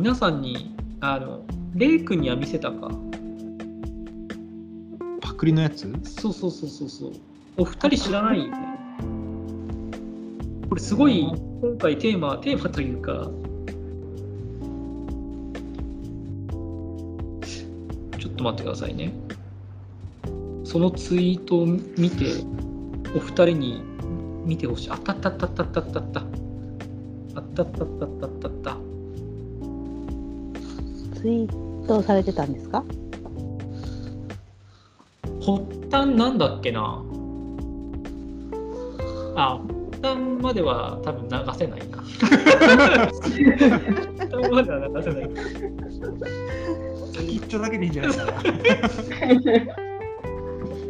皆さんにあのレイ君には見せたか？パクリのやつ？そうそうそうそうそう。お二人知らないよね。これすごい今回テーマテーマというか。ちょっと待ってくださいね。そのツイートを見てお二人に見てほしい。あったったったったったった。ったあったったったったったったツイートされてたんですか？発端なんだっけな。あ発端までは多分流せないな。発端までは流せない。先っちょだけでいいんじゃないですか？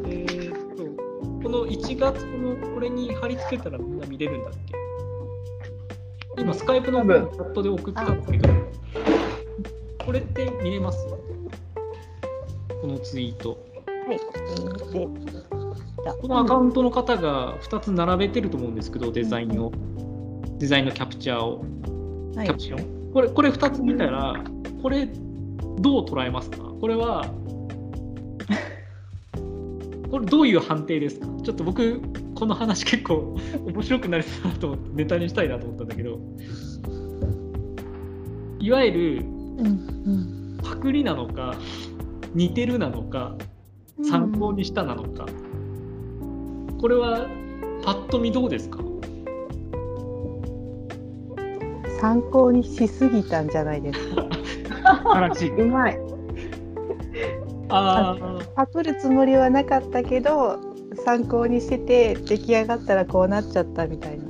えーっとこの1月のこれに貼り付けたらみんな見れるんだっけ？今スカイプのチャットで送ったんですけどこれって見れます？このツイート。はい。で、このアカウントの方が2つ並べてると思うんですけどデザインを。デザインのキャプチャーを。はい。キャプション、これこれ2つ見たらこれどう捉えますか？これはこれどういう判定ですか？ちょっと僕この話結構 面白くなりそうだなと思ってネタにしたいなと思ったんだけど。いわゆるうんうん。パクリなのか似てるなのか参考にしたなのか、これはパッと見どうですか？参考にしすぎたんじゃないですか。話。うまい。あーパクるつもりはなかったけど、参考にしてて出来上がったらこうなっちゃったみたいな。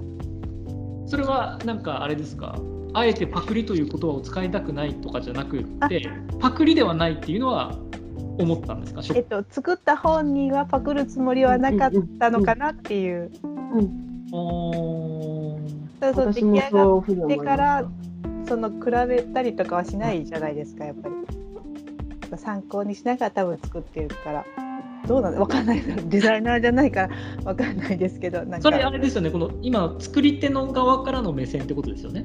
それはなんかあれですか？あえてパクリという言葉を使いたくないとかじゃなくってパクリではないっていうのは思ったんですか、えっと作った本人はパクるつもりはなかったのかなっていう。そうそう出来上がってからその比べたりとかはしないじゃないですかやっぱり。参考にしながら多分作ってるから。どうなのわかんない。デザイナーじゃないからわかんないですけどなんか。それあれですよねこの今作り手の側からの目線ってことですよね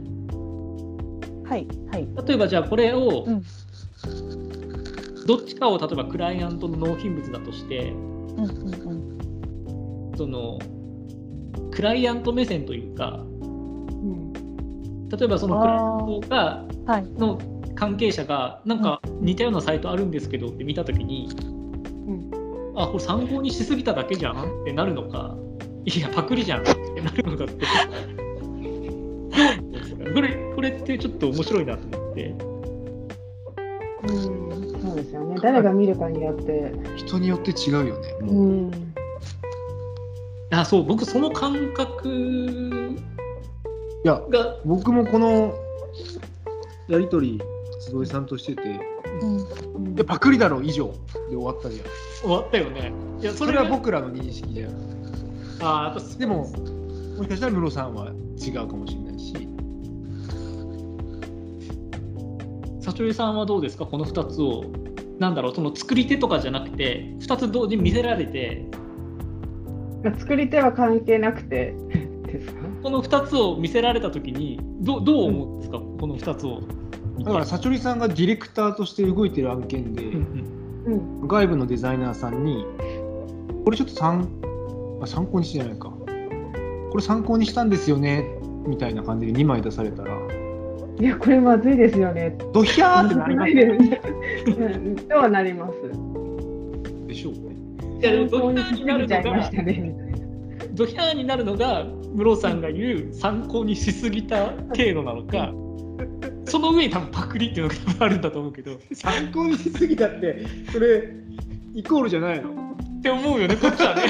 はいはい。例えばじゃあこれを、うん。どっちかを例えばクライアントの納品物だとしてうんうんうん。そのクライアント目線というかうん。例えばそのクライアントがはいの関係者がなんか似たようなサイトあるんですけどって見たときに、うん。あこれ参考にしすぎただけじゃんってなるのかいやパクリじゃんってなるのかって。これこれってちょっと面白いなと思ってうんそうですよね。誰が見るかによって。人によって違うよね。もううん。あそう僕その感覚いや、が僕もこのやりとり、坪井さんとしてて、うんいやパクリだろ以上で終わったじゃん。終わったよねいやそれがそれは僕らの認識じゃん。あやっぱでも、もしかしたらムロさんは違うかもしれないし、社長さんはどうですか？この2つを。なんだろうその作り手とかじゃなくて2つ同時に見せられて。まあ作り手は関係なくて。ですか？この2つを見せられた時にどどう思うんですか、この2つをだから、サチョリさんがディレクターとして動いてる案件で、うんうん。外部のデザイナーさんに、これちょっと参あ参考にしてじゃないか、これ参考にしたんですよねみたいな感じで2枚出されたら、いやこれまずいですよね。ドヒャーってなりますうんとはなります。でしょうね。いやでも参考にしすドヒャーになるのがいましたね。ドヒャーになるのがムロさんが言う参考にしすぎた程度なのかその上に多分パクリっていうのが多分あるんだと思うけどっ参考にしすぎたって、それ、イコールじゃないの？て思うよねこっちはね。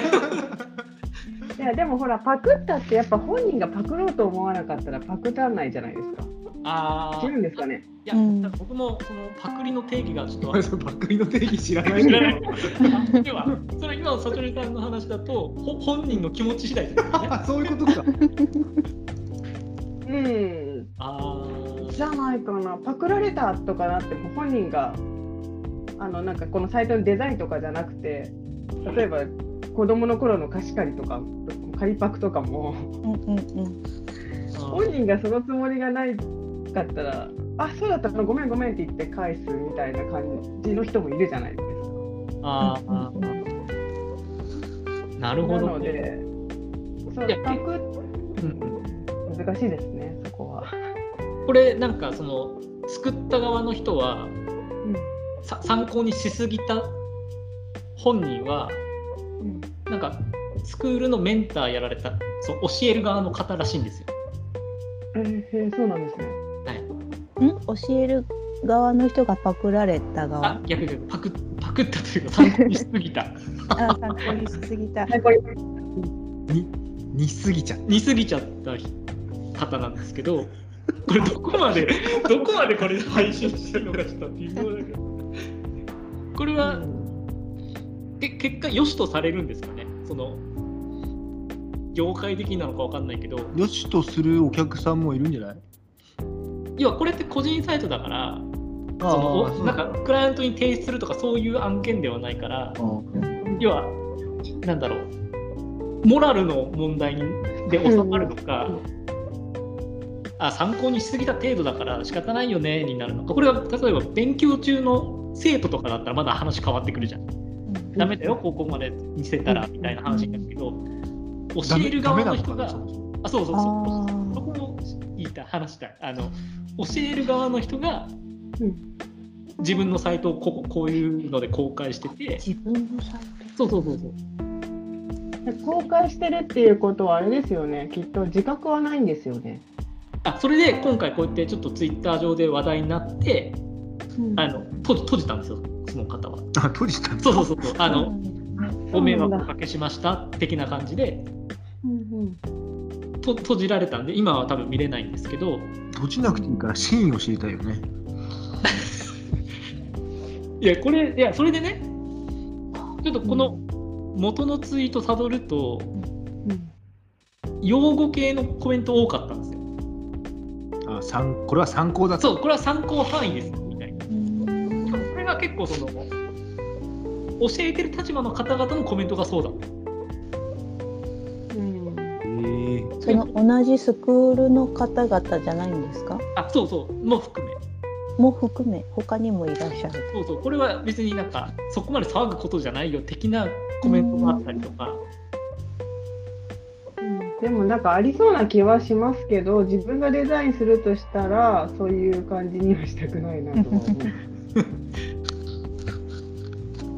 いやでもほらパクったってやっぱ本人がパクろうと思わなかったらパクらないじゃないですか。あ違うんですかね。いや、うん僕もそのパクリの定義がちょっとパクリの定義知らない知らない。では、それ今の悟りさんの話だと、ほ本人の気持ち次第ですよね。あそういうことか。うん。あじゃないかな。パクられたとかなっても本人があのなんかこのサイトのデザインとかじゃなくて、例えば子供の頃の貸し借りとか仮パクとかもうんうんうん。あ本人がそのつもりがないかったらあそうだったのごめんごめんって言って返すみたいな感じの人もいるじゃないですか。あうんあ、なるほなど、ので、そうパクうん。うん難しいですね、そこは。これなんかその作った側の人はうん。さ参考にしすぎた本人はうんなんかスクールのメンターやられたそう教える側の方らしいんですよ。えーそうなんですね。はい、ん？教える側の人がパクられたあ側逆にパクパクったというか参考にしすぎた。あ参考にしすぎた。に似すぎちゃう似すぎちゃった方なんですけどこれどこまで どこまでこれ配信してるのかちょっと微妙だけど。これはけ結果良しとされるんですかね？その業界的なのかわかんないけど。よしとするお客さんもいるんじゃない？要はこれって個人サイトだからそあのなんかクライアントに提出するとかそういう案件ではないから要はなんだろうモラルの問題にで収まるのか、あ参考にしすぎた程度だから仕方ないよねになるのか。これは例えば勉強中の生徒とかだったらまだ話変わってくるじゃん。ダメだよ高校まで見せたらみたいな話になるけど教える側の人があそうそうあそう。ー。そこも言いたい話したいあの教える側の人がうん。自分のサイトをこここういうので公開してて。自分のサイそうそうそうそう。公開してるっていうことはあれですよね、きっと自覚はないんですよね。あそれで今回こうやってちょっとツイッター上で話題になってあの閉じ閉じたんですよその方は。あ閉じたそうそうそうそう。あトのご迷惑をおかけしました的な感じで。うんと閉じられたんで今は多分見れないんですけど。閉じなくていいから真意を知りたいよね。いやこれいやそれでねちょっとこの元のツイートたどるとうん。用語系のコメント多かったんですよ。あ参これは参考だと。そうこれは参考範囲です結構その教えてる立場の方々のコメントがそうだ。その同じスクールの方々じゃないんですか？あそうそう。も含め。も含め。他にもいらっしゃる。そうそう。これは別になんかそこまで騒ぐことじゃないよ。的なコメントがあったりとか。でもなんかありそうな気はしますけど自分がデザインするとしたらそういう感じにはしたくないなとは思う。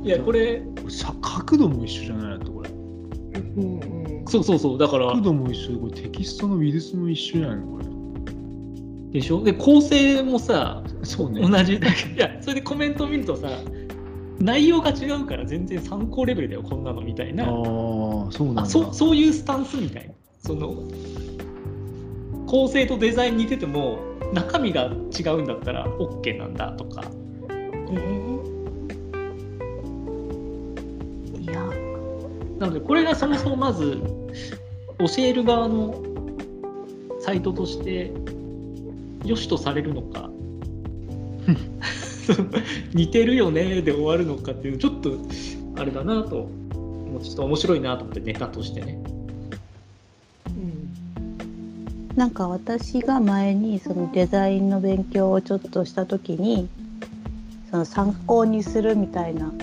いやこれさ角度も一緒じゃないとこれ。うんうんそうそうそうだから角度も一緒でこれテキストのウィルスも一緒じゃないのこれ。でしょ？で構成もさそうね。同じ。だけどいやそれでコメントを見るとさ内容が違うから全然参考レベルだよこんなのみたいな。ああそうなんだ。あそうそういうスタンスみたいな。その構成とデザイン似てても中身が違うんだったら OK なんだとか。えー、なのでこれがそもそもまず教える側のサイトとして良しとされるのか 似てるよねで終わるのかっていうちょっとあれだなともうちょっと面白いなと思ってネタとしてね。なんか私が前にそのデザインの勉強をちょっとした時にその参考にするみたいな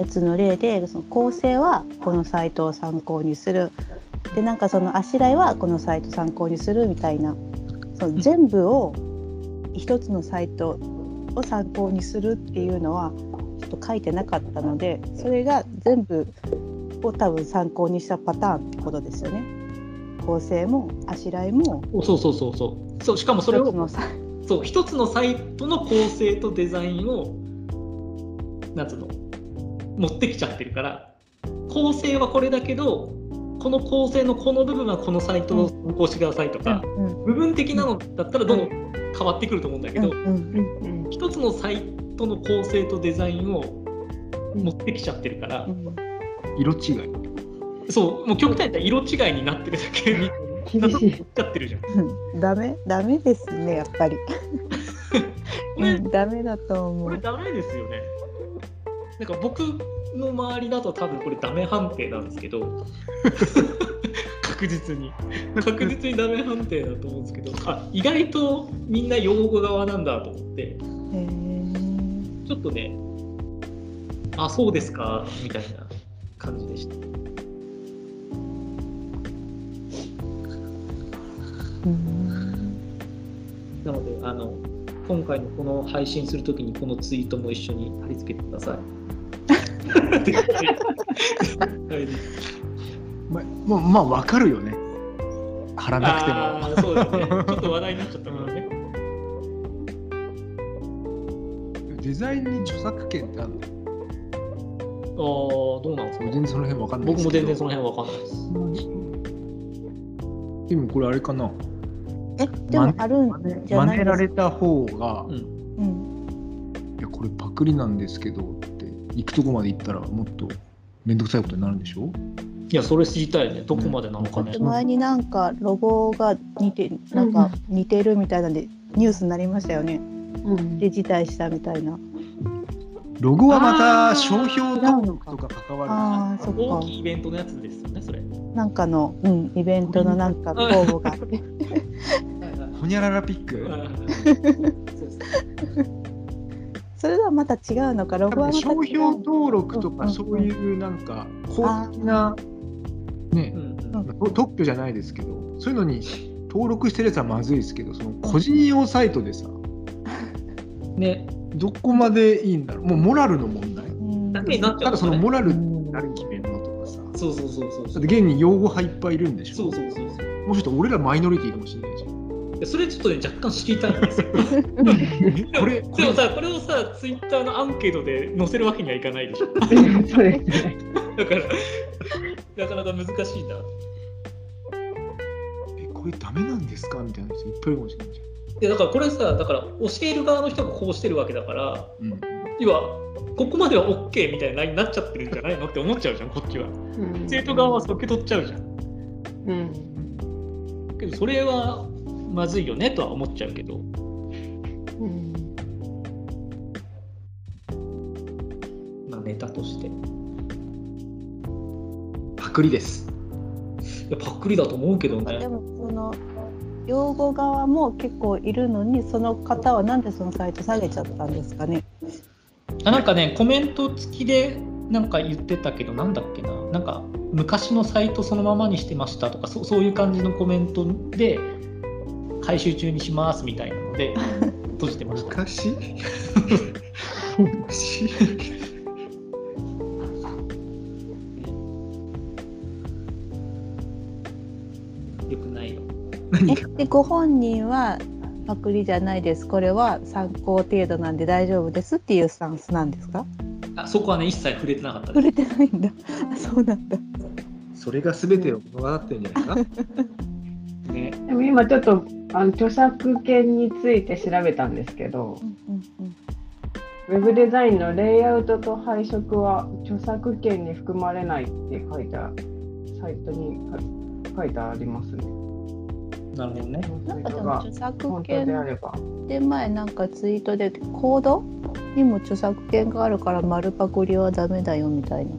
やつの例でその構成はこのサイトを参考にする。でなんかそのあしらいはこのサイト参考にするみたいな。その全部を一つのサイトを参考にするっていうのはちょっと書いてなかったのでそれが全部を多分参考にしたパターンってことですよね。構成もあしらいもそうそうそうそう。そうしかもそれをそう一つのサイトの構成とデザインをなんつうの？持ってきちゃってるから構成はこれだけどこの構成のこの部分はこのサイトを参考してくださいとか、うん部分的なのだったらどんどん変わってくると思うんだけど、うんうんうんうん。一つのサイトの構成とデザインを持ってきちゃってるから、うん色違い。そうもう極端に言ったら色違いになってるだけに厳しい。っちゃってるじゃん。うん。ダメダメですねやっぱり、これうん、ダメだと思う。これダメですよね。なんか僕の周りだと多分これダメ判定なんですけど確 確実に。確実にダメ判定だと思うんですけどあ意外とみんな用語側なんだと思ってちょっとねあそうですかみたいな感じでした。うん。なのであの今回のこの配信するときにこのツイートも一緒に貼り付けてください。はいままあまあ分かるよね。貼らなくても。そうですね。ちょっと話題になっちゃったからねデザインに著作権ってあるの？ああどうなんですか？全然その辺分かんない僕も全然そのの辺わかんないです。でもこれあれかなえでもあるんじゃ真ないですか？似られた方が、うんうん。いやこれパクリなんですけどって行くとこまで行ったらもっと面倒くさいことになるんでしょいやそれ知りたいねどこまでなのかねだって前になんかロゴが似てなんか似てるみたいなんでニュースになりましたよね。うんで辞退したみたいな。ロゴはまた商標登録とか関わるああそっか。大きいイベントのやつですよねそれなんかのうんイベントのなんか公募があって。ほにゃららピック。それとはまた違うのかロ多ゴはまた違う。分商標登録とかそういうなんか公的なね特許じゃないですけどそういうのに登録してるやつはまずいですけどその個人用サイトでさね。どこまでいいんだろう。もうモラルの問題。うんだなっちゃただそのモラルうん誰決めるのとかさ。だそうそうそうそうそう。って現に用語派いっぱいいるんでしょ。そうそうそうそう。もうちょっと俺らマイノリティかもしれないじゃんそれちょっとね若干知りたいんですよ。これでもさこれをさツイッターのアンケートで載せるわけにはいかないでしょ。そうですね。だからなかなか難しいな。えこれダメなんですか？みたいな人いっぱいいるかもしれないじいやだからこれさだから教える側の人がこうしてるわけだからゃん、うん、要はここまでは OK みたいなになっちゃってるんじゃないのって思っちゃうじゃんこっちは。うん。生徒側は受け取っちゃうじゃん。うん。けどそれはまずいよねとは思っちゃうけど。うん。まあネタとして。いパクリです。やパクリだと思うけどね。でもその用語側も結構いるのにその方はなんでそのサイト下げちゃったんですかね？あなんかねコメント付きでなんか言ってたけどなんだっけな。なんか昔のサイトそのままにしてましたとかそそういう感じのコメントで回収中にしますみたいなので閉じてました。昔昔よくないよ。えでご本人はパクリじゃないです。これは参考程度なんで大丈夫ですっていうスタンスなんですか？あそこはね一切触れてなかった触れてないんだ。あそうなんだ。それが全てを物語ってるんじゃないか？ね。でも今ちょっとあの著作権について調べたんですけど、うんうんうんウェブデザインのレイアウトと配色は著作権に含まれないって書いてあるサイトに書いてありますね。なるほどねなんかでもが著作権れば。で前なんかツイートでコードにも著作権があるから丸パクリはダメだよみたいな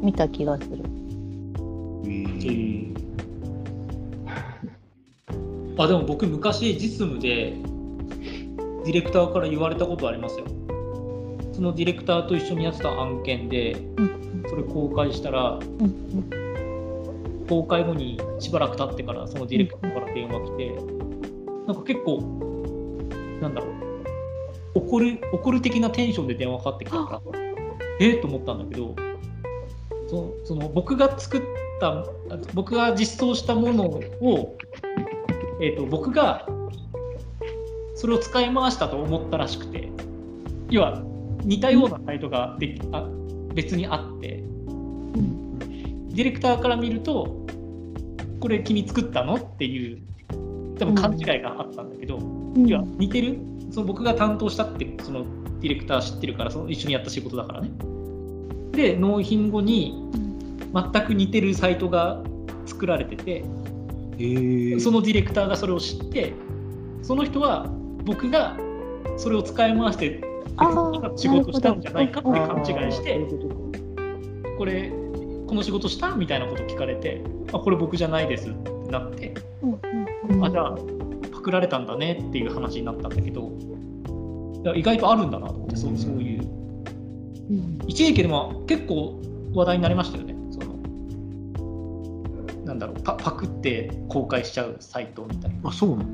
見た気がする。あでも僕昔実務でディレクターから言われたことありますよ。そのディレクターと一緒にやってた案件でうん。それ公開したら公開後にしばらく経ってからそのディレクターから電話来てなんか結構なんだろう。怒る怒る的なテンションで電話かかってきたからえっと思ったんだけどそその僕が作ったあ僕が実装したものを、えー、と僕がそれを使い回したと思ったらしくて要は似たようなサイトができあ別にあってディレクターから見るとこれ君作ったのっていう多分勘違いがあったんだけど、うんいや似てるその僕が担当したってそのディレクター知ってるからその一緒にやった仕事だからね。で納品後に全く似てるサイトが作られてて、そのディレクターがそれを知ってその人は僕がそれを使い回して仕事したんじゃないかって勘違いしてこれこの仕事したみたいなこと聞かれてあこれ僕じゃないですってなってうんうんあじゃあパクられたんだねっていう話になったんだけどいや意外とあるんだなと思ってそうそういう。うん一時期でも結構話題になりましたよねなんだろうパパクって公開しちゃうサイトみたいな。あそうなの？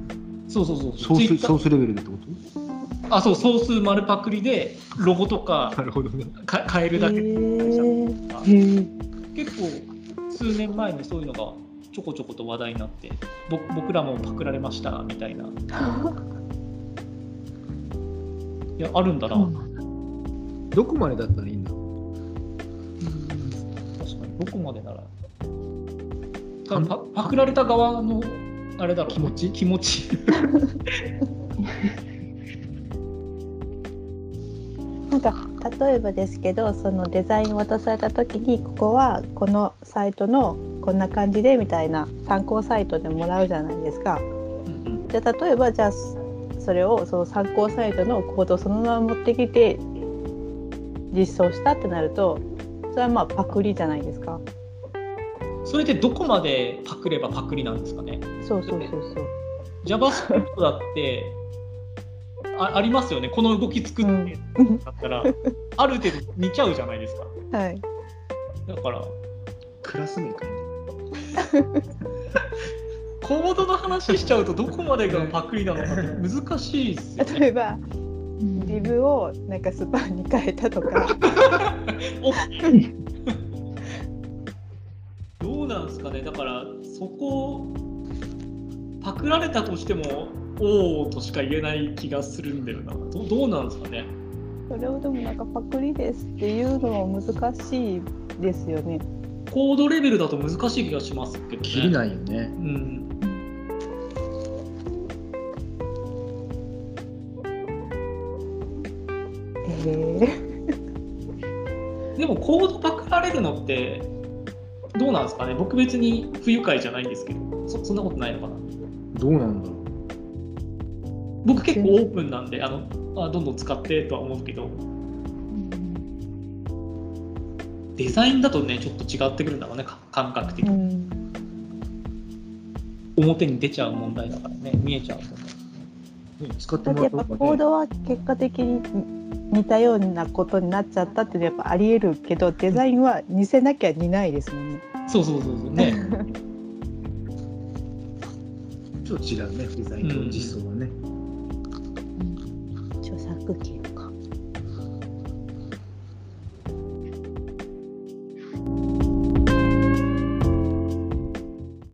そうそうそう。ソースソースレベルでってこあそうソース丸パクリでロゴとかとなるほどね。か変えるだけ。結構数年前にそういうのがちょこちょこと話題になってぼ僕らもパクられましたみたいな。いやあるんだな、どこまでだったらいいんだろ確かに。どこまでなら多分パパクられた側のあれだろ？う気持ち？気持ち？なんか例えばですけどそのデザインを渡された時にここはこのサイトのこんな感じでみたいな参考サイトでもらうじゃないですか。じゃあ例えばじゃあそれをその参考サイトのコードをそのまま持ってきて実装したってなるとそれはまあパクリじゃないですか。それでどこまでパクればパクリなんですかね？そうそうそうそう。JavaScript だってあありますよね。この動き作ってだったら、ある程度似ちゃうじゃないですか。はい。だからクラスメイクコードの話しちゃうとどこまでがパクリなのかって難しいですよね。例えばリブをなんかスパンに変えたとか。なんですかね。だからそこパクられたとしてもおおとしか言えない気がするんだよな。どどうなんですかね。それをでもなんかパクリですっていうのも難しいですよね。コードレベルだと難しい気がしますけどね。切りないよね。うん。え でもコードパクられるのってどうなんですかね。僕別に不愉快じゃないんですけどそそんなことないのかな。どうなんだろ僕結構オープンなんであのあどんどん使ってとは思うけど。デザインだとねちょっと違ってくるんだろうね。か感覚的ー、うに、ん。表に出ちゃう問題だからね。見えちゃうとねう、ね、使ってもらった方がね。コードは結果的に似たようなことになっちゃったっていうのはやっぱありえるけどデザインは似せなきゃ似ないですもんね。そうそうそうそう。ね。ちょっと違うねデザインと実装はね、著作権